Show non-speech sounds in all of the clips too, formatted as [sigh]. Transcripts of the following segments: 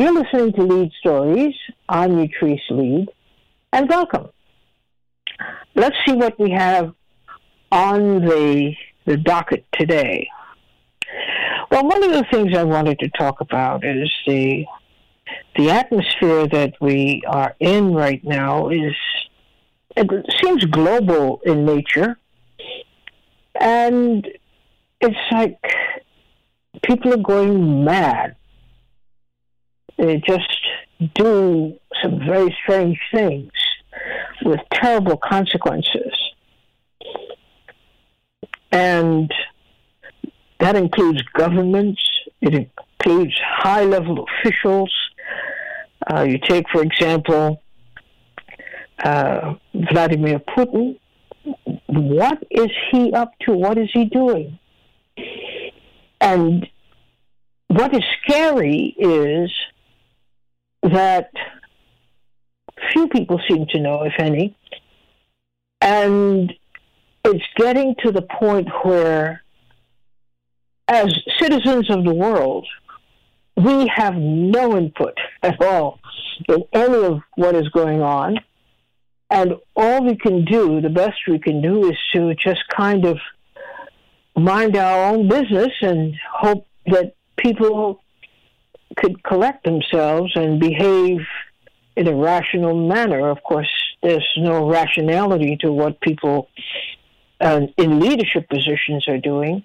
You're listening to Leid Stories. I'm Utrice Leid, and welcome. Let's see what we have on the, the docket today. Well, one of the things I wanted to talk about is the the atmosphere that we are in right now is it seems global in nature, and it's like people are going mad. They just do some very strange things with terrible consequences. And that includes governments, it includes high level officials. Uh, you take, for example, uh, Vladimir Putin. What is he up to? What is he doing? And what is scary is that few people seem to know, if any, and it's getting to the point where, as citizens of the world, we have no input at all in any of what is going on. And all we can do, the best we can do, is to just kind of mind our own business and hope that people could collect themselves and behave in a rational manner. Of course, there's no rationality to what people uh, in leadership positions are doing.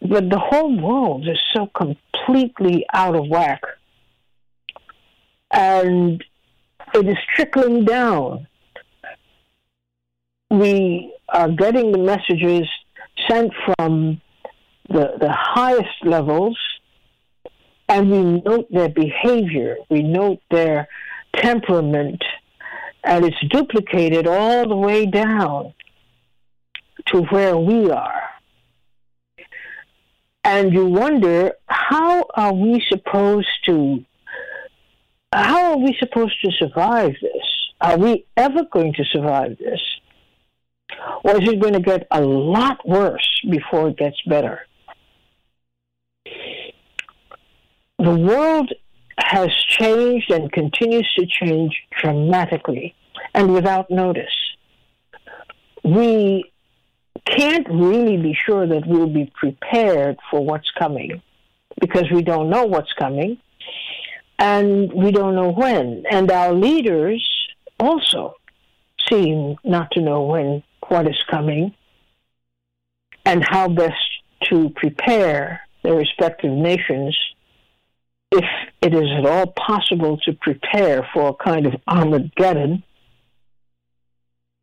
But the whole world is so completely out of whack. And it is trickling down. We are getting the messages sent from the, the highest levels, and we note their behavior, we note their temperament, and it's duplicated all the way down to where we are. And you wonder, how are we supposed to how are we supposed to survive this? Are we ever going to survive this? Or is it going to get a lot worse before it gets better? The world has changed and continues to change dramatically and without notice. We can't really be sure that we'll be prepared for what's coming because we don't know what's coming and we don't know when. And our leaders also seem not to know when what is coming and how best to prepare their respective nations if it is at all possible to prepare for a kind of Armageddon.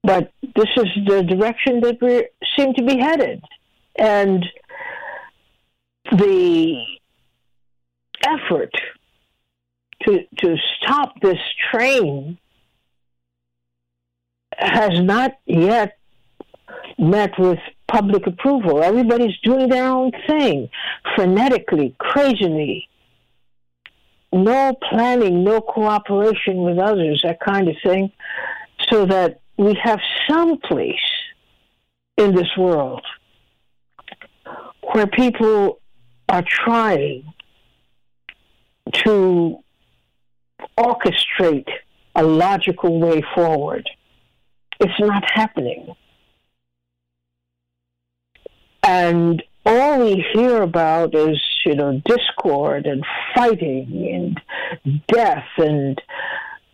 But this is the direction that we seem to be headed. And the effort to, to stop this train has not yet met with public approval. Everybody's doing their own thing, frenetically, crazily. No planning, no cooperation with others, that kind of thing, so that we have some place in this world where people are trying to orchestrate a logical way forward. It's not happening. And all we hear about is, you know, discord and fighting and death and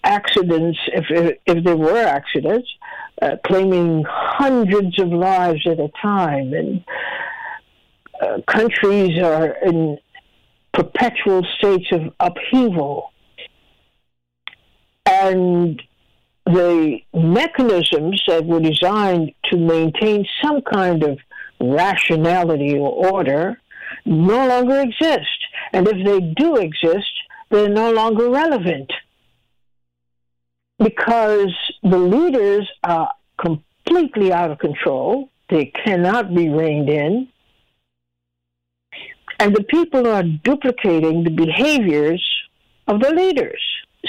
accidents, if, if, there were accidents, uh, claiming hundreds of lives at a time. And uh, countries are in perpetual states of upheaval and the mechanisms that were designed to maintain some kind of rationality or order no longer exist. And if they do exist, they're no longer relevant because the leaders are completely out of control. They cannot be reined in. And the people are duplicating the behaviors of the leaders.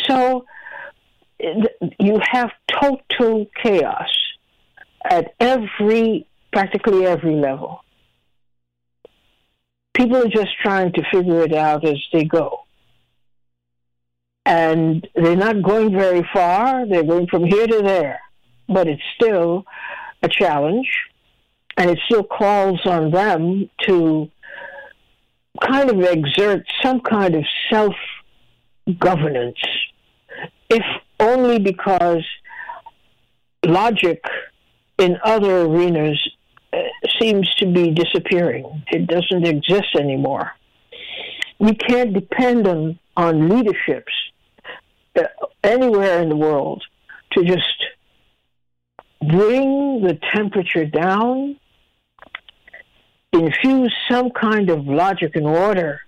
So you have total chaos at every, practically every level. People are just trying to figure it out as they go. And they're not going very far. They're going from here to there. But it's still a challenge. And it still calls on them to kind of exert some kind of self governance, if only because logic in other arenas seems to be disappearing. It doesn't exist anymore. We can't depend on, on leaderships uh, anywhere in the world to just bring the temperature down, infuse some kind of logic and order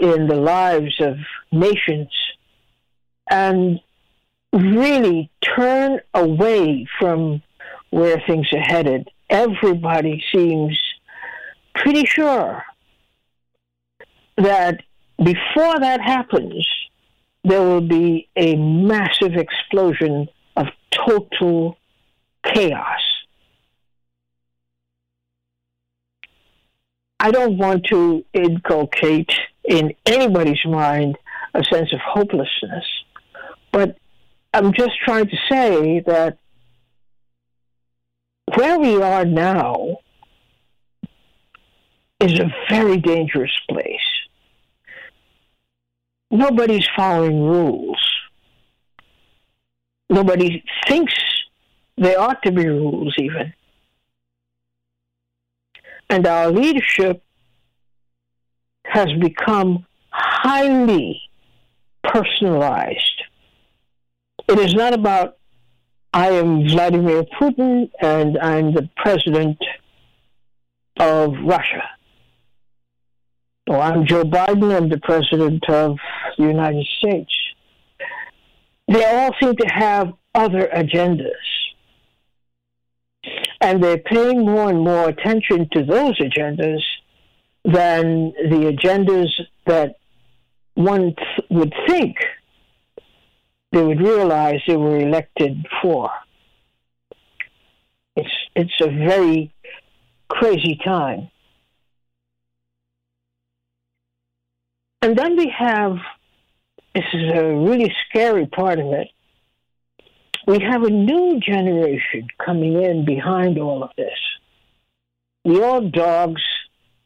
in the lives of nations, and really turn away from where things are headed. Everybody seems pretty sure that before that happens, there will be a massive explosion of total chaos. I don't want to inculcate in anybody's mind a sense of hopelessness, but I'm just trying to say that where we are now is a very dangerous place. Nobody's following rules. Nobody thinks there ought to be rules, even. And our leadership has become highly personalized. It is not about I am Vladimir Putin and I'm the president of Russia. Or I'm Joe Biden, I'm the president of the United States. They all seem to have other agendas. And they're paying more and more attention to those agendas than the agendas that one th- would think they would realize they were elected for. It's it's a very crazy time. And then we have this is a really scary part of it. We have a new generation coming in behind all of this. The old dogs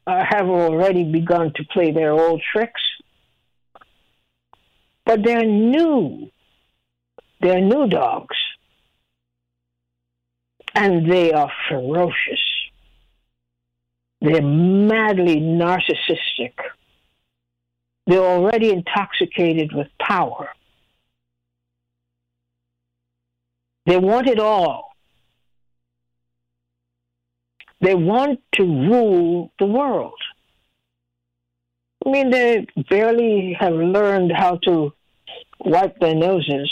uh, have already begun to play their old tricks, but they're new they're new dogs. And they are ferocious. They're madly narcissistic. They're already intoxicated with power. They want it all. They want to rule the world. I mean, they barely have learned how to wipe their noses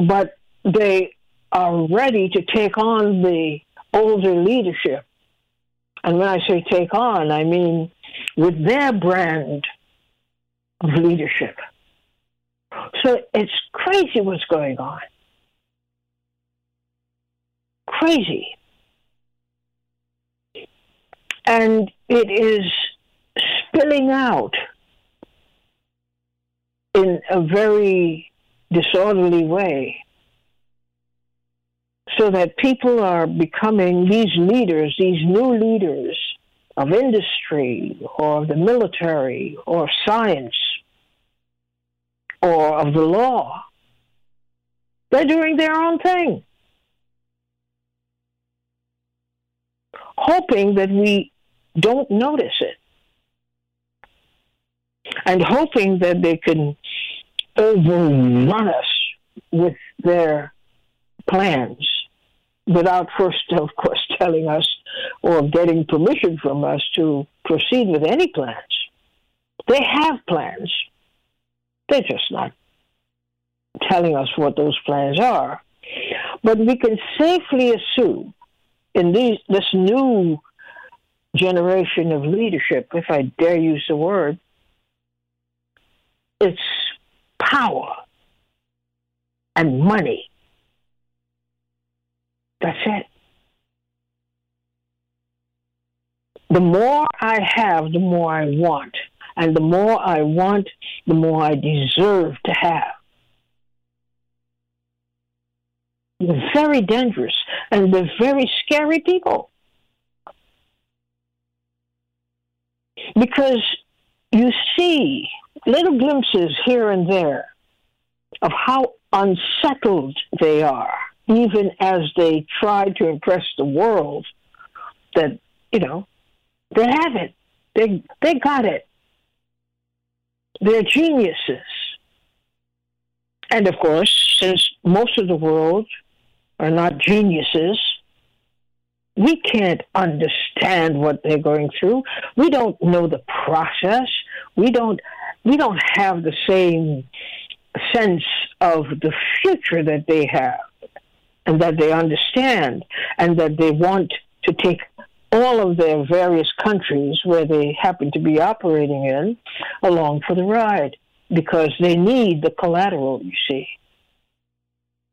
but they are ready to take on the older leadership. And when I say take on, I mean with their brand of leadership. So it's crazy what's going on. Crazy. And it is spilling out in a very disorderly way so that people are becoming these leaders, these new leaders of industry or of the military or of science or of the law. They're doing their own thing. Hoping that we don't notice it. And hoping that they can overrun us with their plans without first, [laughs] of course, telling us or getting permission from us to proceed with any plans. They have plans. They're just not telling us what those plans are. But we can safely assume in these, this new generation of leadership, if I dare use the word, it's power and money. That's it. The more I have, the more I want. And the more I want, the more I deserve to have. They're very dangerous and they're very scary people. Because you see little glimpses here and there of how unsettled they are, even as they try to impress the world that, you know, they have it. They they got it. They're geniuses. And of course, since most of the world are not geniuses, we can't understand what they're going through. We don't know the process. We don't we don't have the same sense of the future that they have and that they understand and that they want to take all of their various countries where they happen to be operating in along for the ride because they need the collateral, you see.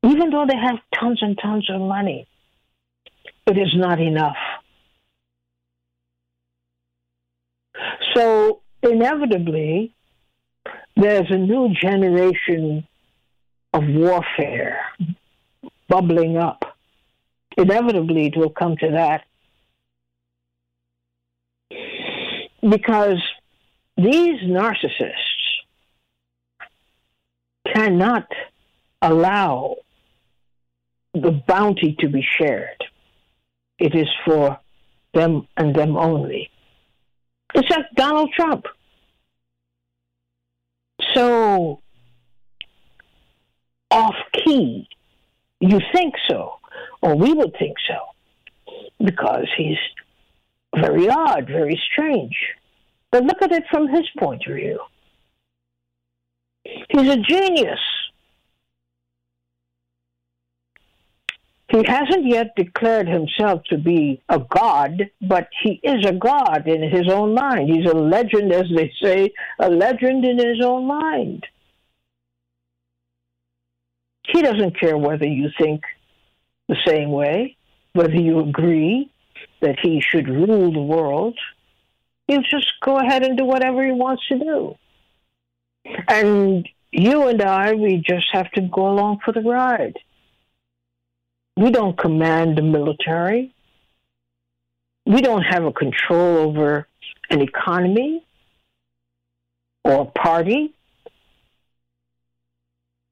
Even though they have tons and tons of money, it is not enough. So, inevitably, there's a new generation of warfare bubbling up. Inevitably, it will come to that because these narcissists cannot allow the bounty to be shared. It is for them and them only. It's like Donald Trump. So off key. You think so, or we would think so, because he's very odd, very strange. But look at it from his point of view. He's a genius. He hasn't yet declared himself to be a god, but he is a god in his own mind. He's a legend, as they say, a legend in his own mind. He doesn't care whether you think the same way, whether you agree, that he should rule the world, he'll just go ahead and do whatever he wants to do. And you and I, we just have to go along for the ride. We don't command the military. We don't have a control over an economy or a party.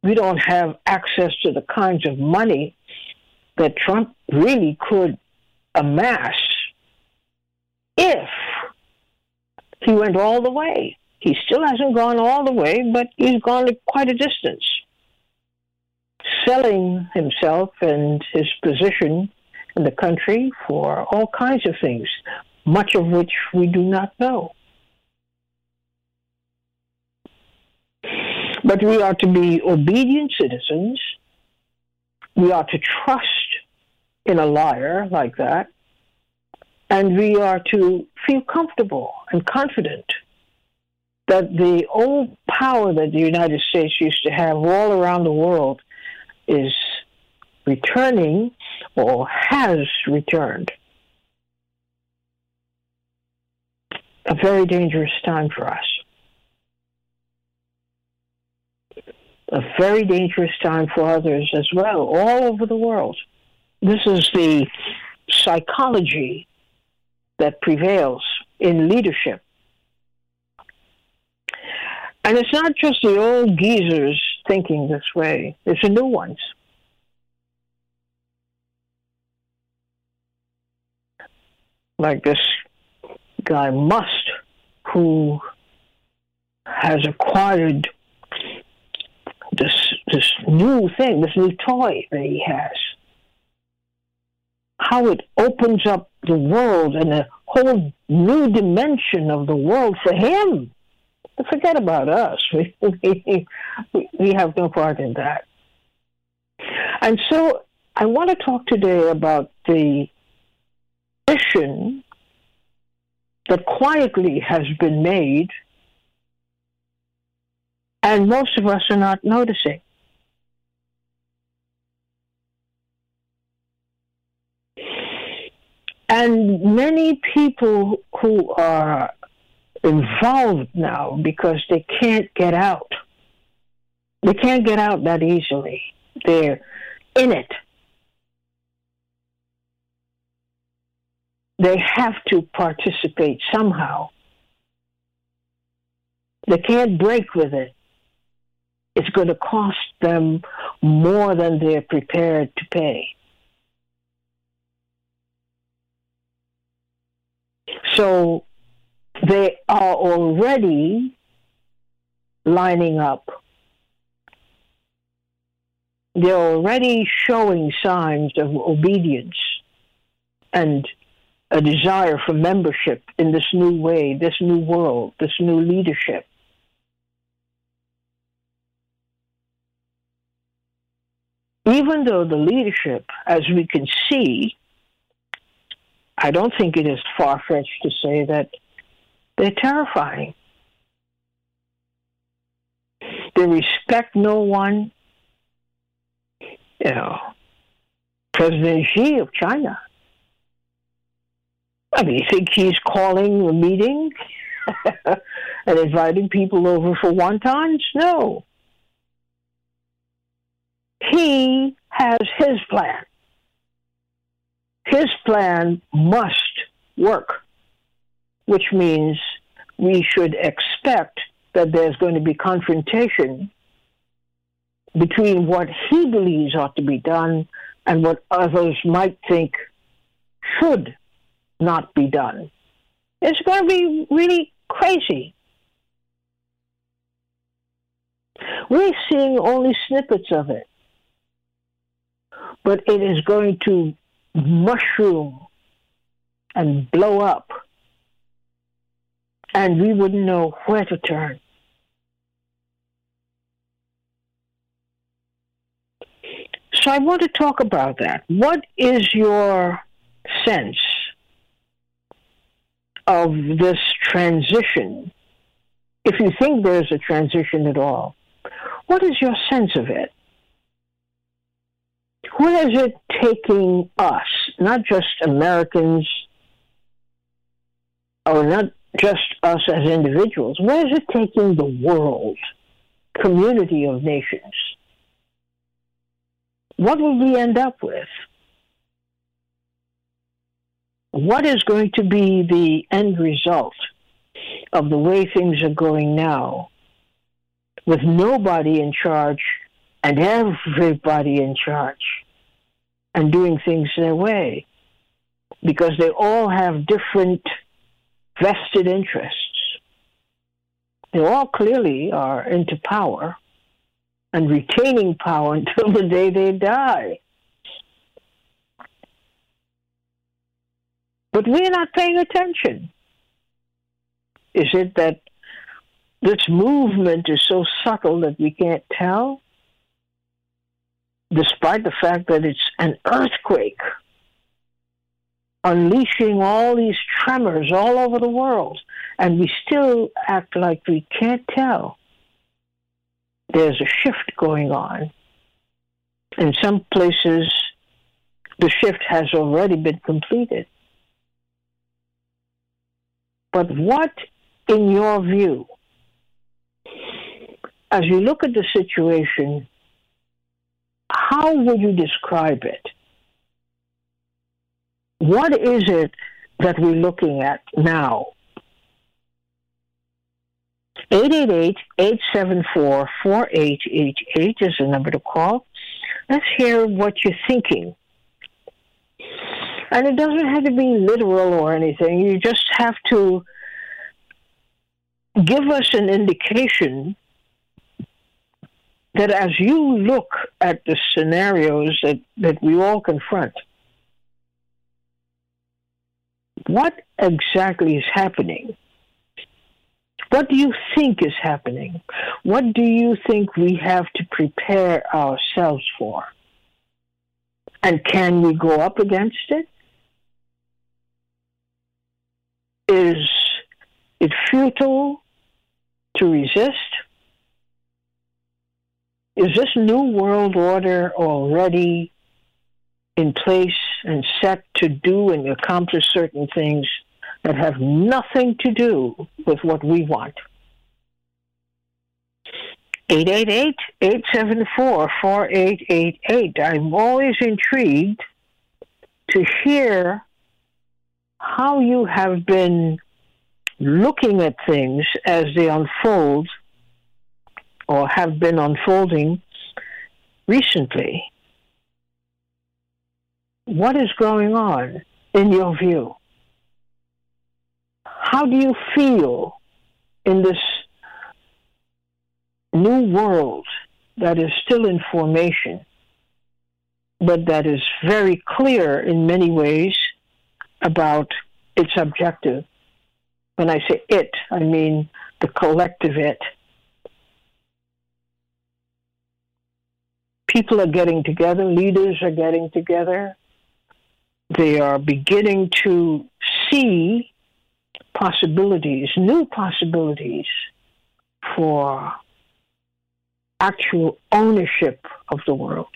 We don't have access to the kinds of money that Trump really could amass if he went all the way. He still hasn't gone all the way, but he's gone quite a distance, selling himself and his position in the country for all kinds of things, much of which we do not know. But we are to be obedient citizens. We are to trust in a liar like that. And we are to feel comfortable and confident that the old power that the United States used to have all around the world is returning or has returned. A very dangerous time for us. A very dangerous time for others as well, all over the world this is the psychology that prevails in leadership. And it's not just the old geezers thinking this way, it's the new ones. Like this guy Musk, who has acquired this this new thing, this new toy that he has how it opens up the world and a whole new dimension of the world for him. Forget about us. [laughs] We, we, we have no part in that. And so I want to talk today about the mission that quietly has been made, and most of us are not noticing. And many people who are involved now because they can't get out. They can't get out that easily. They're in it. They have to participate somehow. They can't break with it. It's going to cost them more than they're prepared to pay. So they are already lining up. They're already showing signs of obedience and a desire for membership in this new way, this new world, this new leadership. Even though the leadership, as we can see, I don't think it is far fetched to say that they're terrifying. They respect no one. You know, President Xi of China. I mean, you think he's calling a meeting [laughs] and inviting people over for wontons? No. He has his plan. His plan must work which means we should expect that there's going to be confrontation between what he believes ought to be done and what others might think should not be done. It's going to be really crazy. We're seeing only snippets of it, but it is going to mushroom and blow up and we wouldn't know where to turn. So I want to talk about that. What is your sense of this transition? If you think there's a transition at all, what is your sense of it? Where is it taking us, not just Americans, or not just us as individuals. Where is it taking the world, community of nations? What will we end up with? What is going to be the end result of the way things are going now, with nobody in charge and everybody in charge and doing things their way? Because they all have different vested interests. They all clearly are into power and retaining power [laughs] until the day they die. But we're not paying attention. Is it that this movement is so subtle that we can't tell? Despite the fact that it's an earthquake unleashing all these tremors all over the world, and we still act like we can't tell. There's a shift going on. In some places, the shift has already been completed. But what, in your view, as you look at the situation, how would you describe it? What is it that we're looking at now? 888-874-4888 is the number to call. Let's hear what you're thinking. And it doesn't have to be literal or anything. You just have to give us an indication that as you look at the scenarios that, that we all confront, what exactly is happening? What do you think is happening? What do you think we have to prepare ourselves for? And can we go up against it? Is it futile to resist? Is this new world order already in place and set to do and accomplish certain things that have nothing to do with what we want. 888-874-4888. I'm always intrigued to hear how you have been looking at things as they unfold or have been unfolding recently. What is going on in your view? How do you feel in this new world that is still in formation, but that is very clear in many ways about its objective? When I say it, I mean the collective it. People are getting together, leaders are getting together. They are beginning to see possibilities, new possibilities for actual ownership of the world.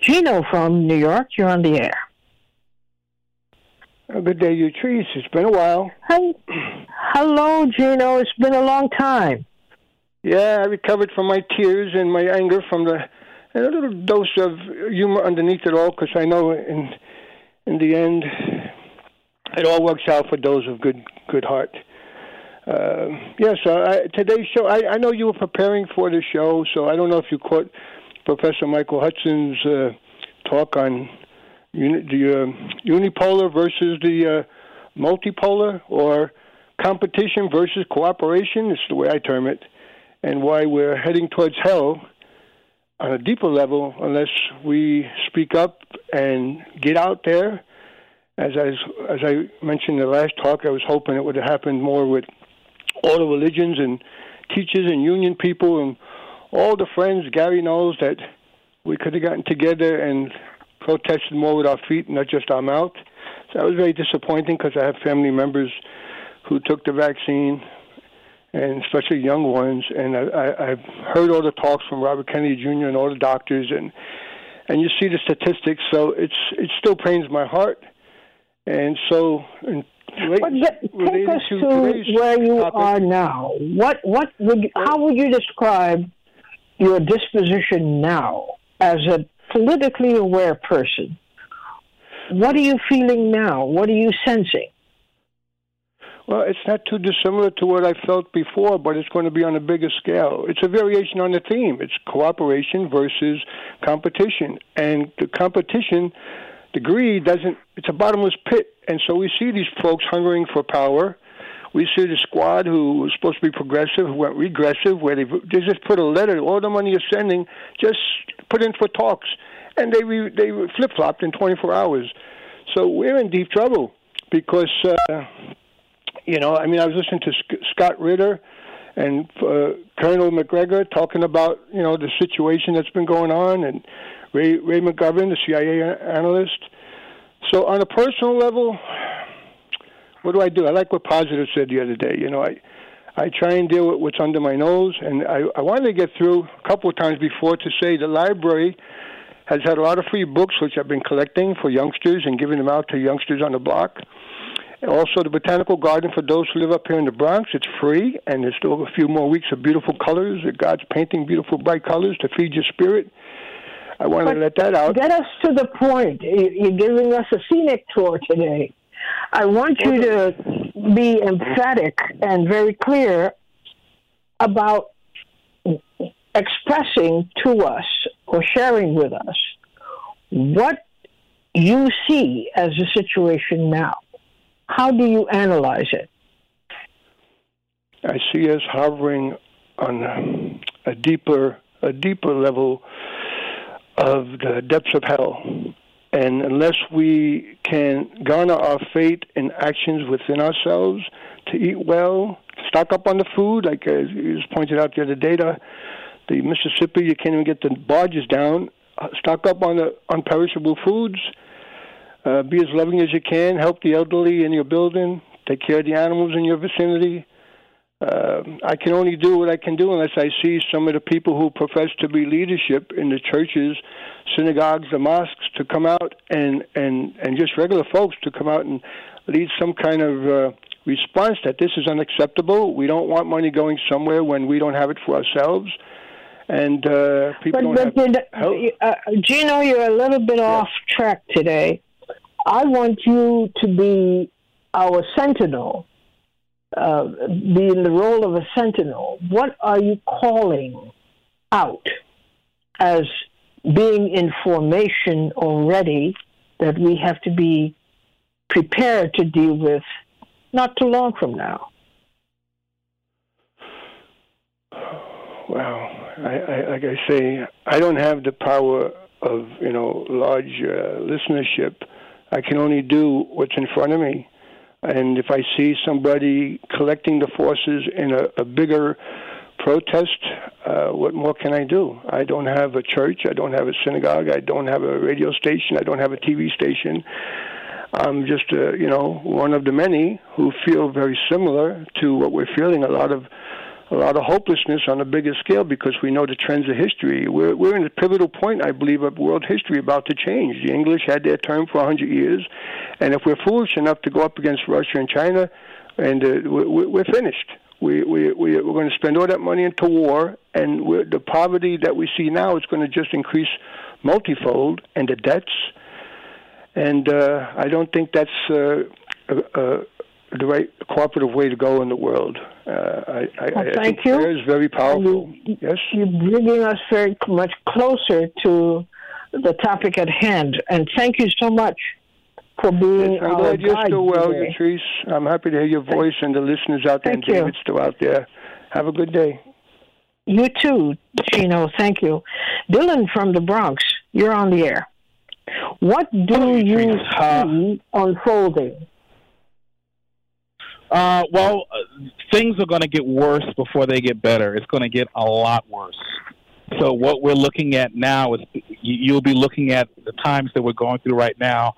Gino from New York, you're on the air. Good day, Utrice. It's been a while. Hey, hello, Gino. It's been a long time. Yeah, I recovered from my tears and my anger from the and a little dose of humor underneath it all, because I know in in the end it all works out for those of good good heart. Uh, yeah, so I, today's show, I, I know you were preparing for the show, so I don't know if you caught Professor Michael Hudson's uh, talk on uni, the uh, unipolar versus the uh, multipolar, or competition versus cooperation, is the way I term it, and why we're heading towards hell on a deeper level unless we speak up and get out there. As I, as I mentioned in the last talk, I was hoping it would have happened more with all the religions and teachers and union people and all the friends Gary knows that we could have gotten together and protested more with our feet, not just our mouth. So that was very disappointing because I have family members who took the vaccine, and especially young ones. And I, I, I've heard all the talks from Robert Kennedy Jr. and all the doctors, and and you see the statistics. So it's it still pains my heart. And so, in but get, take us to, to where you topic. are now. What what would how would you describe your disposition now as a politically aware person? What are you feeling now? What are you sensing? Well, it's not too dissimilar to what I felt before, but it's going to be on a bigger scale. It's a variation on the theme. It's cooperation versus competition. And the competition the greed doesn't it's a bottomless pit and so we see these folks hungering for power we see the squad who was supposed to be progressive who went regressive where they they just put a letter all the money you're sending just put in for talks and they re, they flip flopped in 24 hours so we're in deep trouble because uh, you know I mean I was listening to Sc- Scott Ritter and uh, Colonel Macgregor talking about you know the situation that's been going on and Ray, Ray McGovern, the CIA analyst. So on a personal level, what do I do? I like what Positive said the other day. You know, I I try and deal with what's under my nose, and I, I wanted to get through a couple of times before to say the library has had a lot of free books which I've been collecting for youngsters and giving them out to youngsters on the block. Also, the Botanical Garden for those who live up here in the Bronx. It's free, and there's still a few more weeks of beautiful colors. That God's painting beautiful, bright colors to feed your spirit. I wanted but to let that out. Get us to the point. You're giving us a scenic tour today. I want you to be emphatic and very clear about expressing to us or sharing with us what you see as the situation now. How do you analyze it? I see us hovering on a deeper, a deeper level of the depths of hell. And unless we can garner our fate in actions within ourselves to eat well, stock up on the food, like uh, you was pointed out the other day, the, the Mississippi, you can't even get the barges down. Uh, stock up on the unperishable foods. Uh, be as loving as you can. Help the elderly in your building. Take care of the animals in your vicinity uh, I can only do what I can do unless I see some of the people who profess to be leadership in the churches, synagogues, the mosques to come out and and and just regular folks to come out and lead some kind of uh, response that this is unacceptable. We don't want money going somewhere when we don't have it for ourselves. And uh, people but, don't but, have help. Uh, Gino, you're a little bit yeah. off track today. I want you to be our sentinel, uh, be in the role of a sentinel. What are you calling out as being in formation already that we have to be prepared to deal with not too long from now? Well, I, I, like I say, I don't have the power of you know large uh, listenership. I can only do what's in front of me, and if I see somebody collecting the forces in a, a bigger protest, uh, what more can I do? I don't have a church. I don't have a synagogue. I don't have a radio station. I don't have a TV station. I'm just, uh, you know, one of the many who feel very similar to what we're feeling. A lot of, a lot of hopelessness on a bigger scale because we know the trends of history. We're we're in a pivotal point, I believe, of world history about to change. The English had their term for 100 years, and if we're foolish enough to go up against Russia and China, and uh, we're, we're finished. We, we, we, we're going to spend all that money into war, and the poverty that we see now is going to just increase multifold, and the debts and uh, I don't think that's uh, uh, the right cooperative way to go in the world. Uh, I, I, well, I think you. prayer is very powerful. You, yes, you're bringing us very much closer to the topic at hand, and thank you so much for being yes, I'm glad you're still well, today. Utrice. I'm happy to hear your voice and the listeners out there, Thank and you. David's still out there. Have a good day. You too, Gino. Thank you. Dylan from the Bronx, you're on the air. What do you see unfolding? Uh, well, uh, things are going to get worse before they get better. It's going to get a lot worse. So what we're looking at now is you'll be looking at the times that we're going through right now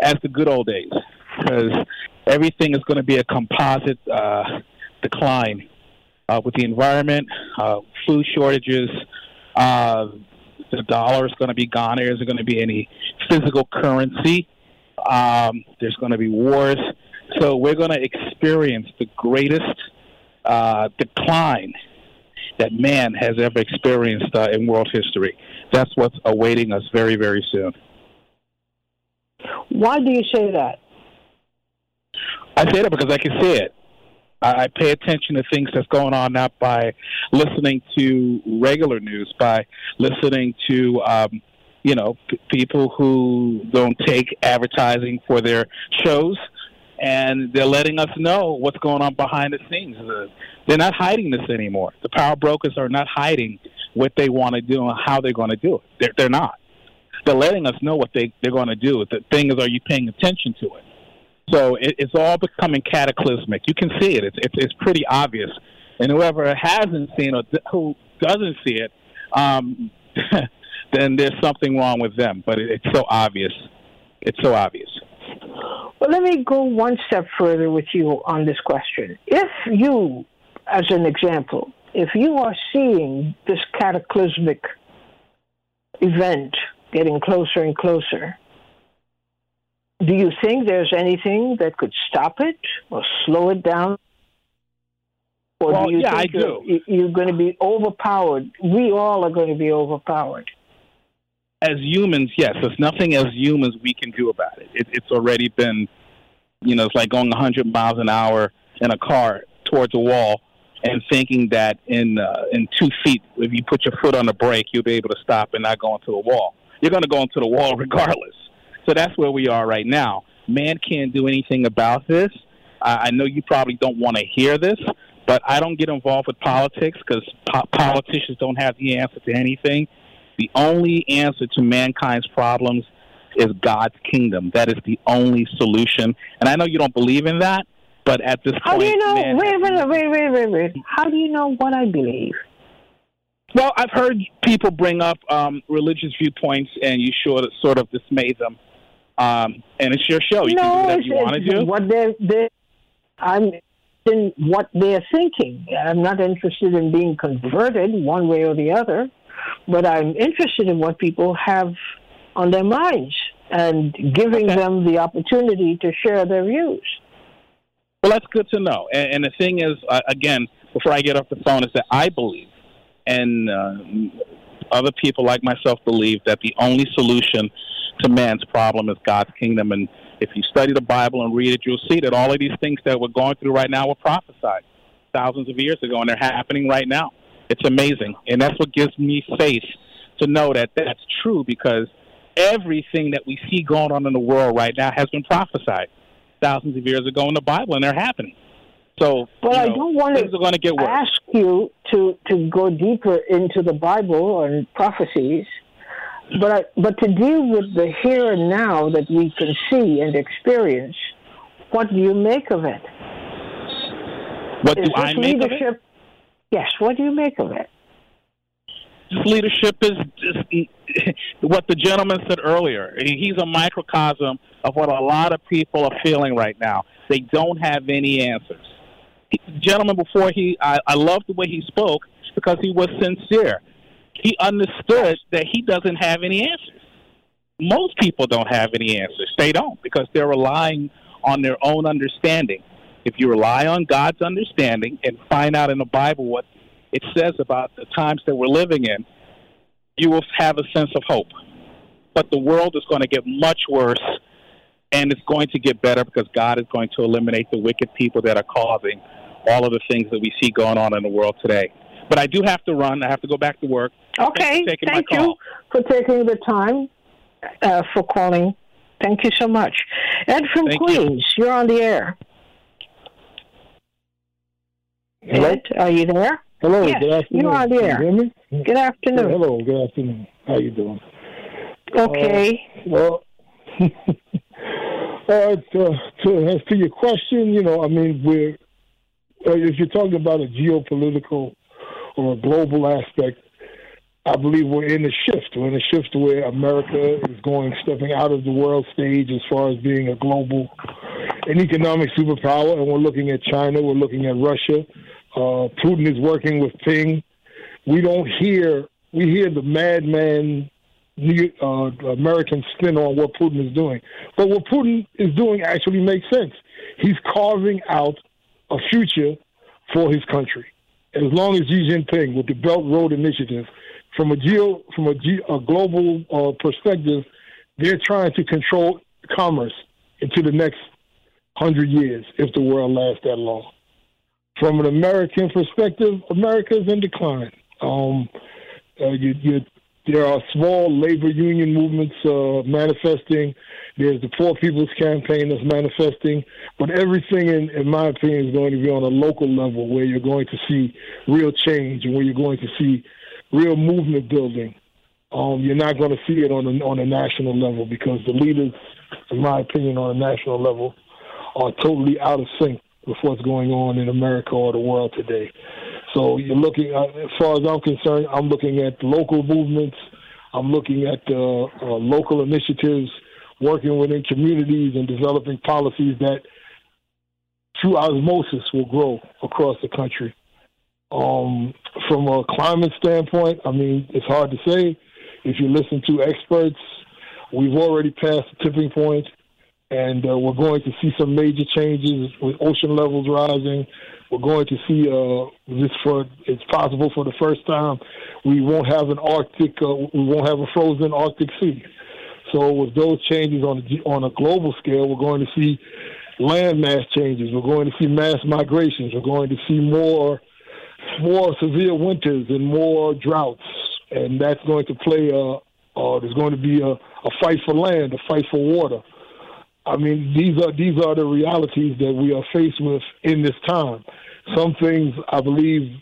as the good old days, because everything is going to be a composite uh, decline uh, with the environment, uh, food shortages. Uh, the dollar is going to be gone. There isn't going to be any physical currency. Um, there's going to be wars. So we're going to experience the greatest uh, decline that man has ever experienced uh, in world history. That's what's awaiting us very, very soon. Why do you say that? I say that because I can see it. I pay attention to things that's going on now by listening to regular news, by listening to um, you know p- people who don't take advertising for their shows, and they're letting us know what's going on behind the scenes. Uh, they're not hiding this anymore. The power brokers are not hiding what they want to do and how they're going to do it. They're, they're not. They're letting us know what they, they're going to do. The thing is, are you paying attention to it? So it, it's all becoming cataclysmic. You can see it. It's, it's, it's pretty obvious. And whoever hasn't seen or who doesn't see it, um, [laughs] then there's something wrong with them. But it, it's so obvious. It's so obvious. Well, let me go one step further with you on this question. If you, as an example, if you are seeing this cataclysmic event getting closer and closer, do you think there's anything that could stop it or slow it down? Or well, do you yeah, think I you're, do. you're going to be overpowered? We all are going to be overpowered. As humans, yes, there's nothing as humans we can do about it. it. It's already been, you know, it's like going 100 miles an hour in a car towards a wall and thinking that in uh, in two feet, if you put your foot on the brake, you'll be able to stop and not go into the wall. You're going to go into the wall [laughs] regardless. So that's where we are right now. Man can't do anything about this. I, I know you probably don't want to hear this, but I don't get involved with politics because po- politicians don't have the answer to anything. The only answer to mankind's problems is God's kingdom. That is the only solution. And I know you don't believe in that, but at this point How point, do you know? man Wait minute, wait, wait, wait, wait. How do you know what I believe? Well, I've heard people bring up um, religious viewpoints, and you sort of, sort of dismay them. Um, and it's your show. You no, can do whatever you want to do. what they're, they're, I'm in what they're thinking. I'm not interested in being converted one way or the other, but I'm interested in what people have on their minds. and giving Okay. them the opportunity to share their views. Well, that's good to know. And, and the thing is, uh, again, before I get off the phone, is that I believe, and uh, other people like myself believe, that the only solution to man's problem is God's kingdom. And if you study the Bible and read it, you'll see that all of these things that we're going through right now were prophesied thousands of years ago, and they're happening right now. It's amazing. And that's what gives me faith to know that that's true because everything that we see going on in the world right now has been prophesied thousands of years ago in the Bible, and they're happening. So, But you I don't want things to are going to get worse. ask you to, to go deeper into the Bible and prophecies, but I, but to deal with the here and now that we can see and experience. What do you make of it? What Is do I make of it? leadership? Yes. What do you make of it? Leadership is just what the gentleman said earlier. He's a microcosm of what a lot of people are feeling right now. They don't have any answers. He- The gentleman before he, I, I the way he spoke because he was sincere. He understood that he doesn't have any answers. Most people don't have any answers. They don't because they're relying on their own understanding. If you rely on God's understanding and find out in the Bible what it says about the times that we're living in, you will have a sense of hope. But the world is going to get much worse, and it's going to get better because God is going to eliminate the wicked people that are causing all of the things that we see going on in the world today. But I do have to run. I have to go back to work. Okay. for taking my Thank you for taking the time uh, for calling. Thank you so much. Ed from Thank. Queens, you. are on the air. Ed, are you there? Hello, Yes, good afternoon. you're on the Can you? Good afternoon. hello, good afternoon. How you doing? Okay. Well, [laughs] uh, to, to, as to your question, you know, I mean, we're uh, if you're talking about a geopolitical or a global aspect, I believe we're in a shift. We're in a shift where America is going stepping out of the world stage as far as being a global an economic superpower, and we're looking at China, we're looking at Russia. Uh, Putin is working with Ping. We don't hear we hear the madman uh, American spin on what Putin is doing, but what Putin is doing actually makes sense. He's carving out a future for his country. As long as Xi Jinping, with the Belt Road Initiative, from a geo from a, ge- a global uh, perspective, they're trying to control commerce into the next hundred years if the world lasts that long. From an American perspective, America is in decline. Um, uh, you, you, there are small labor union movements uh, manifesting. There's the Poor People's Campaign that's manifesting. But everything, in, in my opinion, is going to be on a local level where you're going to see real change and where you're going to see real movement building. Um, you're not going to see it on a, on a national level because the leaders, in my opinion, on a national level, are totally out of sync with what's going on in America or the world today. So you're looking, uh, as far as I'm concerned, I'm looking at local movements. I'm looking at uh, uh, local initiatives, working within communities and developing policies that, through osmosis, will grow across the country. Um, from a climate standpoint, I mean, it's hard to say. If you listen to experts, we've already passed the tipping point and uh, we're going to see some major changes with ocean levels rising. We're going to see uh, this for it's possible for the first time we won't have an Arctic, uh, we won't have a frozen Arctic sea. So with those changes on a, on a global scale, we're going to see land mass changes. We're going to see mass migrations. We're going to see more more severe winters and more droughts, and that's going to play. Uh, uh, there's going to be a, a fight for land, a fight for water. I mean, these are these are the realities that we are faced with in this time. Some things I believe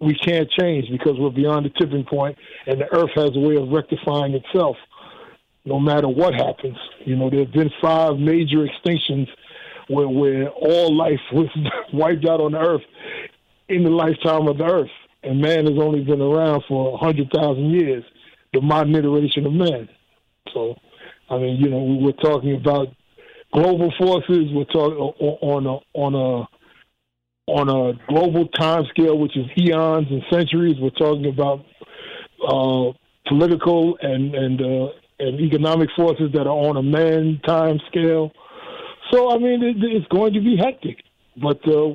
we can't change because we're beyond the tipping point, and the Earth has a way of rectifying itself, no matter what happens. You know, there have been five major extinctions where where all life was [laughs] wiped out on the Earth in the lifetime of the Earth, and man has only been around for hundred thousand years, the modern iteration of man. So, I mean, you know, we're talking about global forces. We're talking on a on a on a global time scale, which is eons and centuries. We're talking about uh, political and and uh, and economic forces that are on a man time scale. So I mean, it, it's going to be hectic. But uh,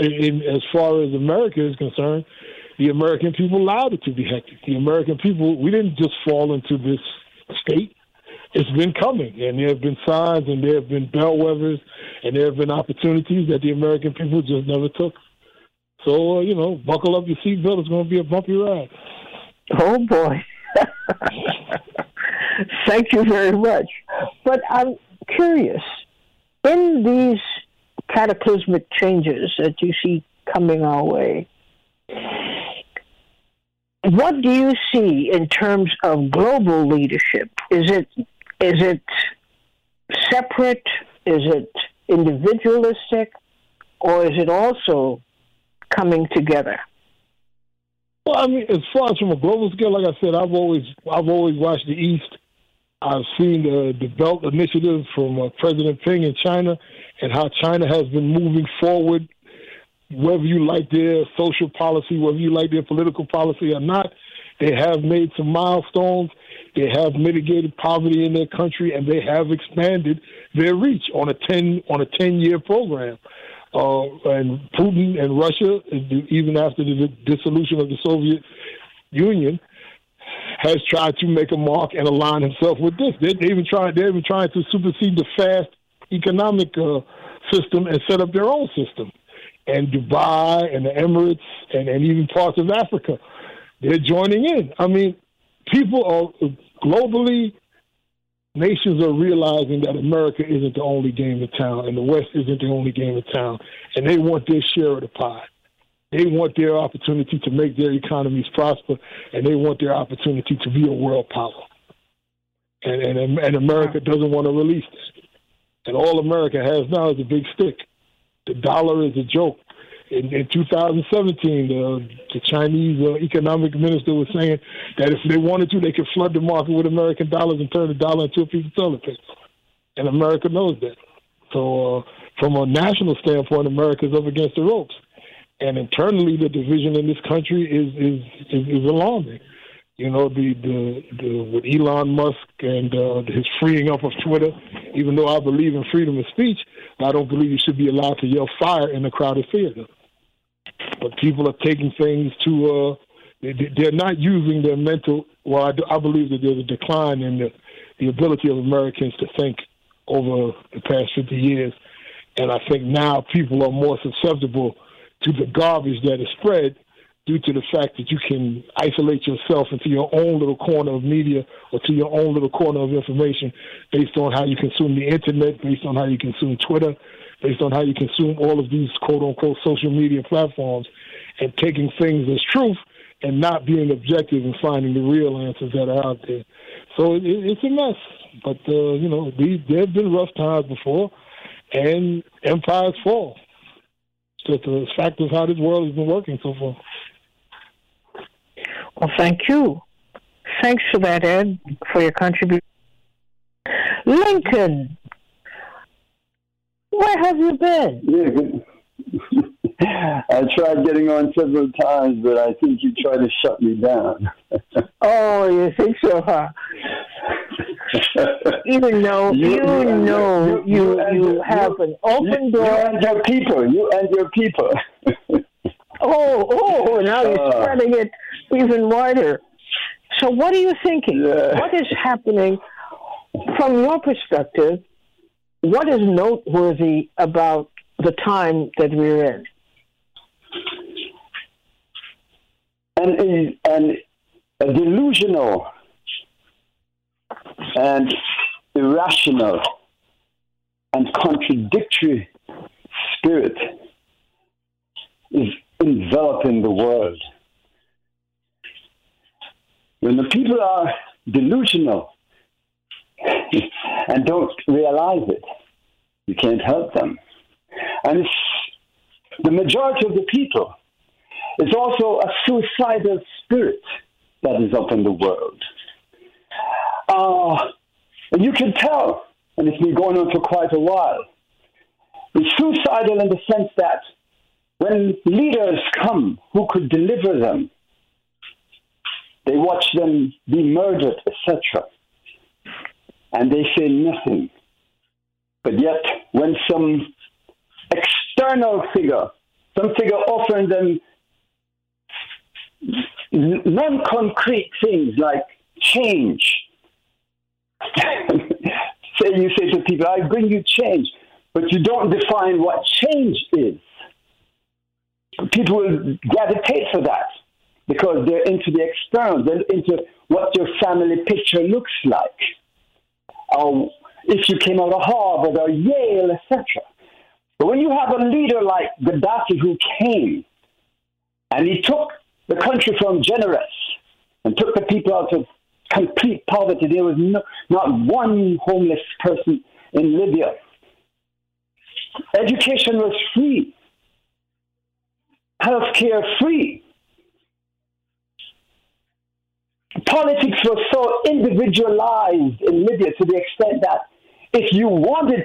in, as far as America is concerned, the American people allowed it to be hectic. The American people, we didn't just fall into this state. It's been coming, and there have been signs, and there have been bellwethers, and there have been opportunities that the American people just never took. So, uh, you know, buckle up your seatbelt. It's going to be a bumpy ride. Oh, boy. [laughs] Thank you very much. But I'm curious in these cataclysmic changes that you see coming our way, what do you see in terms of global leadership? Is it is it separate? Is it individualistic? Or is it also coming together? Well, I mean, as far as from a global scale, like I said, I've always I've always watched the East. I've seen the, the Belt Initiative from uh, President Ping in China, and how China has been moving forward. Whether you like their social policy, whether you like their political policy or not, they have made some milestones. They have mitigated poverty in their country, and they have expanded their reach on a ten on a ten year program. Uh, and Putin and Russia, even after the dissolution of the Soviet Union, has tried to make a mark and align himself with this. They're, they even trying. They're even trying to supersede the fast economic uh, system and set up their own system. And Dubai and the Emirates and, and even parts of Africa, they're joining in. I mean, people are globally nations are realizing that America isn't the only game in town and the West isn't the only game in town, and they want their share of the pie. They want their opportunity to make their economies prosper, and they want their opportunity to be a world power. And and, and America doesn't want to release this. And all America has now is a big stick. The dollar is a joke in, in 2017, the, the Chinese uh, economic minister was saying that if they wanted to, they could flood the market with American dollars and turn the dollar into a piece of toilet paper. And America knows that. So, uh, from a national standpoint, America is up against the ropes. And internally, the division in this country is is is, is alarming. You know, the, the the with Elon Musk and uh, his freeing up of Twitter. Even though I believe in freedom of speech, I don't believe you should be allowed to yell fire in a crowded theater but people are taking things to. Uh, they, are not using their mental. Well, I, I believe that there's a decline in the the ability of Americans to think over the past 50 years, and I think now people are more susceptible to the garbage that is spread due to the fact that you can isolate yourself into your own little corner of media or to your own little corner of information based on how you consume the internet, based on how you consume Twitter, based on how you consume all of these quote unquote social media platforms and taking things as truth and not being objective and finding the real answers that are out there. So it, it's a mess. But, uh, you know, these, there have been rough times before, and empires fall. It's just a fact of how this world has been working so far. Well, thank you. Thanks for that, Ed, for your contribution. Lincoln, where have you been? Yeah. [laughs] I tried getting on several times, but I think you tried to shut me down. [laughs] oh, you think so, huh? Even though [laughs] you, you, you know you you, you have an open door. You and your people. You and your people. oh, oh! Now you're uh, spreading it even wider. So, what are you thinking? Yeah. What is happening from your perspective what is noteworthy about the time that we're in? And, and a delusional and irrational and contradictory spirit is enveloping the world. When the people are delusional and don't realize it. You can't help them. And the majority of the people. It's also a suicidal spirit that is up in the world. Uh, and you can tell, and it's been going on for quite a while. It's suicidal in the sense that when leaders come who could deliver them, they watch them be murdered, etc. and they say nothing. But yet, when some external figure, some figure offering them non concrete things like change, [laughs] say you say to people, I bring you change, but you don't define what change is. People will gravitate for that because they're into the external, they're into what your family picture looks like. Or if you came out of Harvard or Yale, etc. But when you have a leader like Gaddafi who came and he took the country from generous and took the people out of complete poverty, there was no, not one homeless person in Libya. Education was free, healthcare free. Politics was so individualized in Libya to the extent that if you wanted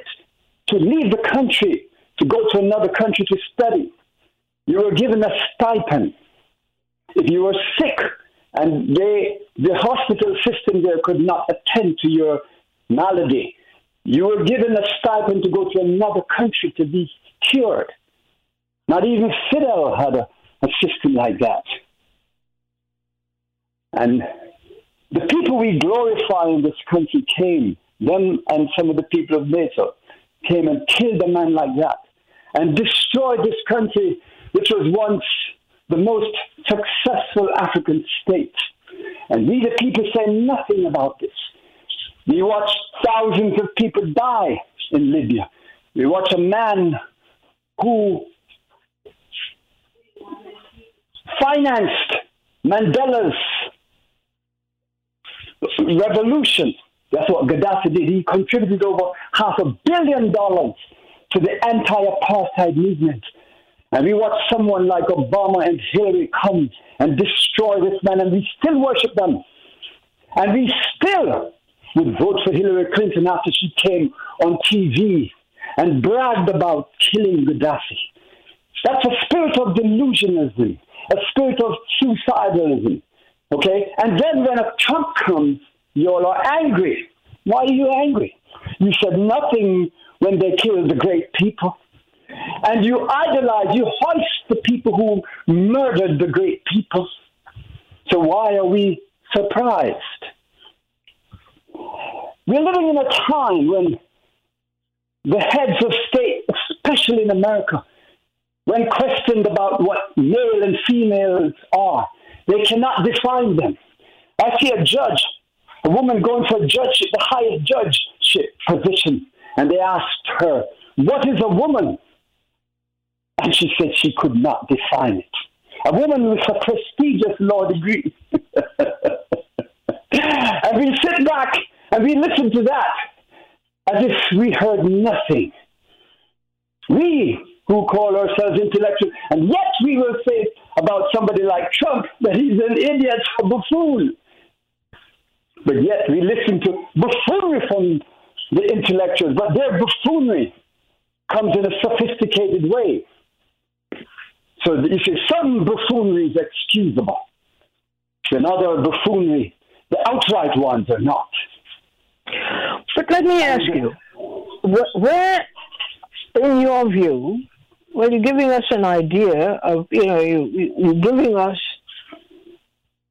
to leave the country to go to another country to study, you were given a stipend. If you were sick and they, the hospital system there could not attend to your malady, you were given a stipend to go to another country to be cured. Not even Fidel had a, a system like that. And the people we glorify in this country came, them and some of the people of NATO, came and killed a man like that and destroyed this country, which was once the most successful African state. And we, the people, say nothing about this. We watch thousands of people die in Libya. We watch a man who financed Mandela's revolution. That's what Gaddafi did. He contributed over half a billion dollars to the anti-apartheid movement. And we watch someone like Obama and Hillary come and destroy this man, and we still worship them. And we still would vote for Hillary Clinton after she came on TV and bragged about killing Gaddafi. That's a spirit of delusionism, a spirit of suicidalism. Okay? And then when a Trump comes, you all are angry. Why are you angry? You said nothing when they killed the great people. And you idolize, you hoist the people who murdered the great people. So why are we surprised? We're living in a time when the heads of state, especially in America, when questioned about what male and females are, they cannot define them. I see a judge, a woman going for a judge, the highest judgeship position, and they asked her, What is a woman? And she said she could not define it. A woman with a prestigious law degree. [laughs] and we sit back and we listen to that as if we heard nothing. We who call ourselves intellectual, and yet we will say about somebody like Trump that he's an idiot, a buffoon. But yet we listen to buffoonery from the intellectuals, but their buffoonery comes in a sophisticated way. So you see, some buffoonery is excusable, then other buffoonery, the outright ones, are not. But let me ask you, where, in your view, well, you're giving us an idea of, you know, you, you're giving us,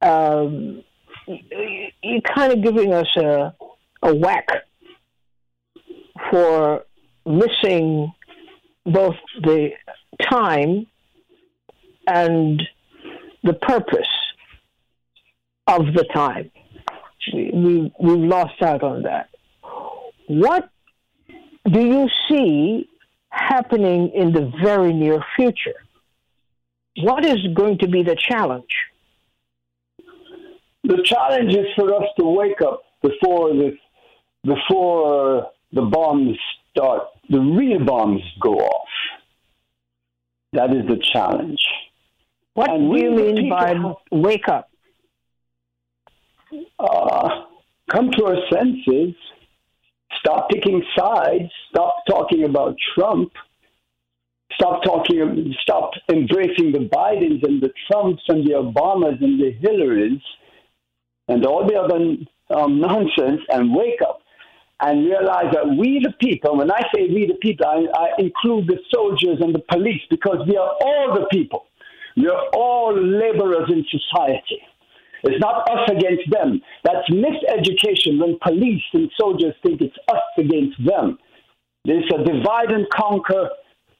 um, you're kind of giving us a, a whack for missing both the time and the purpose of the time. We, we've lost out on that. What do you see happening in the very near future? What is going to be the challenge? The challenge is for us to wake up before the before the bombs start, the real bombs go off. That is the challenge. What and do you mean by wake up? Uh, come to our senses. Stop picking sides. Stop talking about Trump. Stop talking. Stop embracing the Bidens and the Trumps and the Obamas and the Hillarys and all the other um, nonsense, and wake up and realize that we, the people, when I say we, the people, I, I include the soldiers and the police because we are all the people. We are all laborers in society. It's not us against them. That's miseducation when police and soldiers think it's us against them. There's a divide and conquer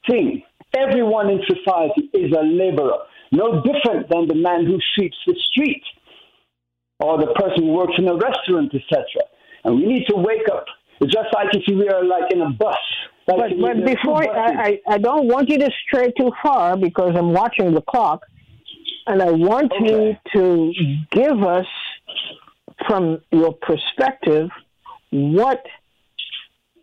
thing. Everyone in society is a laborer, no different than the man who sweeps the street or the person who works in a restaurant, etc. And we need to wake up. It's just like if we are like in a bus. Like but, but before I, I, I don't want you to stray too far because I'm watching the clock, and I want okay. you to give us, from your perspective, what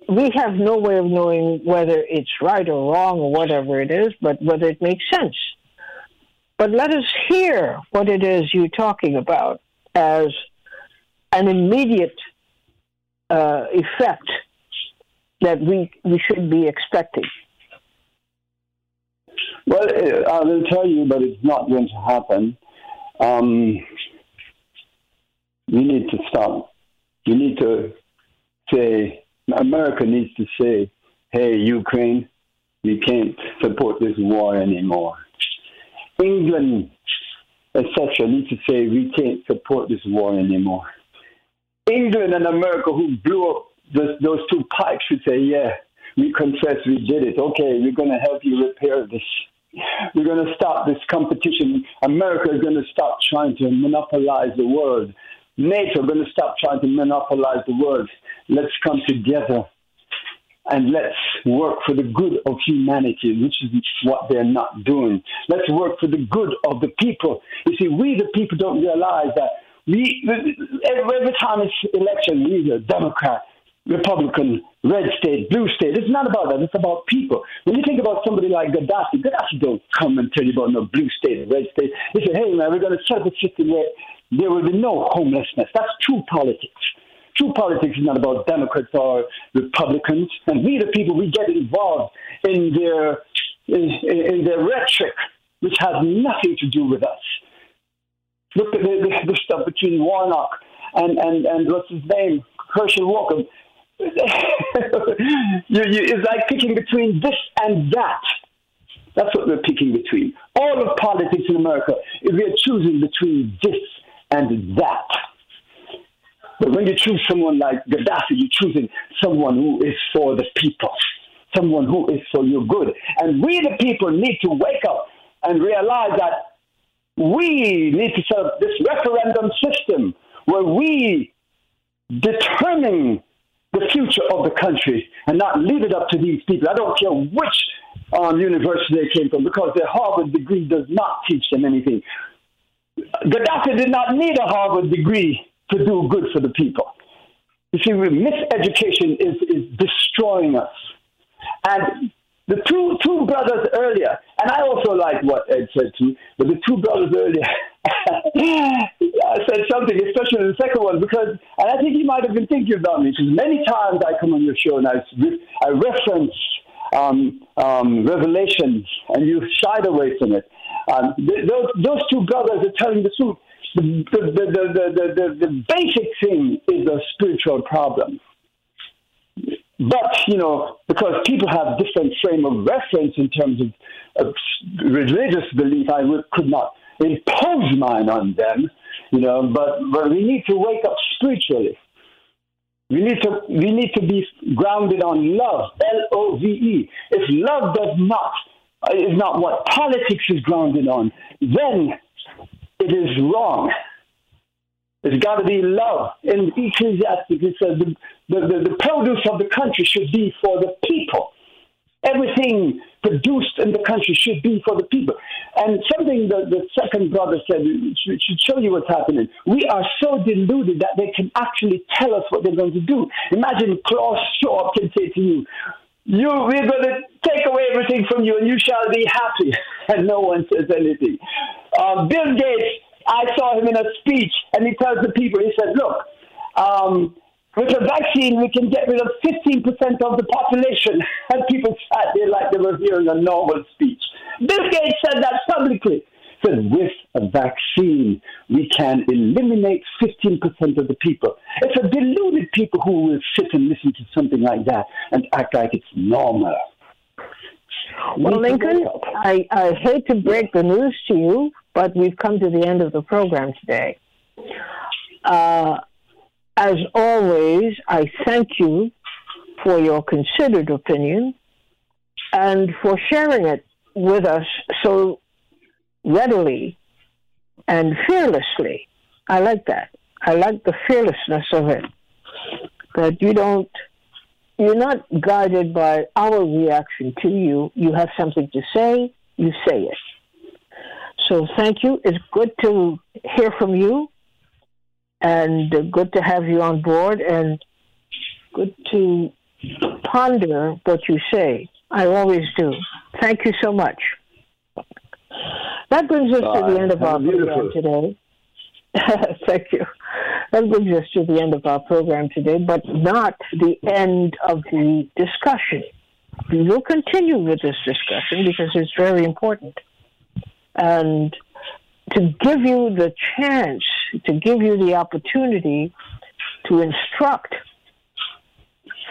we have no way of knowing whether it's right or wrong or whatever it is, but whether it makes sense. But let us hear what it is you're talking about as an immediate uh, effect that we we should be expecting? Well, uh, I will tell you, but it's not going to happen. Um, we need to stop. We need to say, America needs to say, hey, Ukraine, we can't support this war anymore. England, etc., need to say, we can't support this war anymore. England and America, who blew up those two pipes, should say, yeah, we confess we did it. Okay, we're going to help you repair this. We're going to stop this competition. America is going to stop trying to monopolize the world. NATO is going to stop trying to monopolize the world. Let's come together and let's work for the good of humanity, which is what they're not doing. Let's work for the good of the people. You see, we the people don't realize that we, every time it's election, either Democrat, Republican, red state, blue state. It's not about that. It's about people. When you think about somebody like Gaddafi, Gaddafi don't come and tell you about no blue state, red state. He say, hey, man, we're going to set up a system where there will be no homelessness. That's true politics. True politics is not about Democrats or Republicans. And we, the people, we get involved in their, in, in their rhetoric, which has nothing to do with us. Look at the, the, the stuff between Warnock and, and, and what's his name, Herschel Walker. [laughs] you, you, it's like picking between this and that. That's what we're picking between. All of politics in America, we are choosing between this and that. But when you choose someone like Gaddafi, you're choosing someone who is for the people, someone who is for your good. And we, the people, need to wake up and realize that we need to set up this referendum system where we determine the future of the country and not leave it up to these people. I don't care which um, university they came from because their Harvard degree does not teach them anything. Gaddafi did not need a Harvard degree to do good for the people. You see, miseducation is, is destroying us. And the two two brothers earlier, and I also like what Ed said too, but the two brothers earlier [laughs] I said something, especially the second one, because and I think he might have been thinking about me, because many times I come on your show and I, I reference um, um, Revelations, and you shied away from it. Um, th- those, those two brothers are telling the truth. The, the, the, the, the, basic thing is a spiritual problem. But, you know, because people have different frame of reference in terms of, of religious belief, I would, could not impose mine on them, you know, but, but we need to wake up spiritually. We need to we need to be grounded on love, L O V E. If love does not is not what politics is grounded on, then it is wrong. It's got to be love. In Ecclesiastes, says the, the, the, the produce of the country should be for the people. Everything produced in the country should be for the people. And something the, the second brother said should, should show you what's happening. We are so deluded that they can actually tell us what they're going to do. Imagine Klaus Schwab can say to you, you, we're going to take away everything from you and you shall be happy. [laughs] And no one says anything. Uh, Bill Gates I saw him in a speech, and he tells the people, he said, look, um, with a vaccine, we can get rid of 15% of the population. [laughs] And people sat there like they were hearing a normal speech. Bill Gates said that publicly. That with a vaccine, we can eliminate 15% of the people. It's a deluded people who will sit and listen to something like that and act like it's normal. Well, Lincoln, I, I hate to break the news to you, but we've come to the end of the program today. Uh, as always, I thank you for your considered opinion and for sharing it with us so readily and fearlessly. I like that. I like the fearlessness of it. That you don't, you're not guided by our reaction to you. You have something to say, you say it. So thank you. It's good to hear from you and good to have you on board and good to ponder what you say. I always do. Thank you so much. That brings us Bye. to the end of our program today. [laughs] Thank you. That brings us to the end of our program today, but not the end of the discussion. We will continue with this discussion because it's very important. And to give you the chance, to give you the opportunity to instruct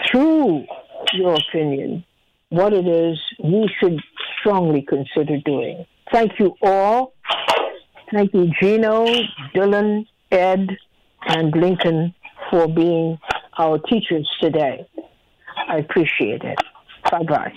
through your opinion what it is we should strongly consider doing. Thank you all. Thank you, Gino, Dylan, Ed, and Lincoln for being our teachers today. I appreciate it. Bye bye.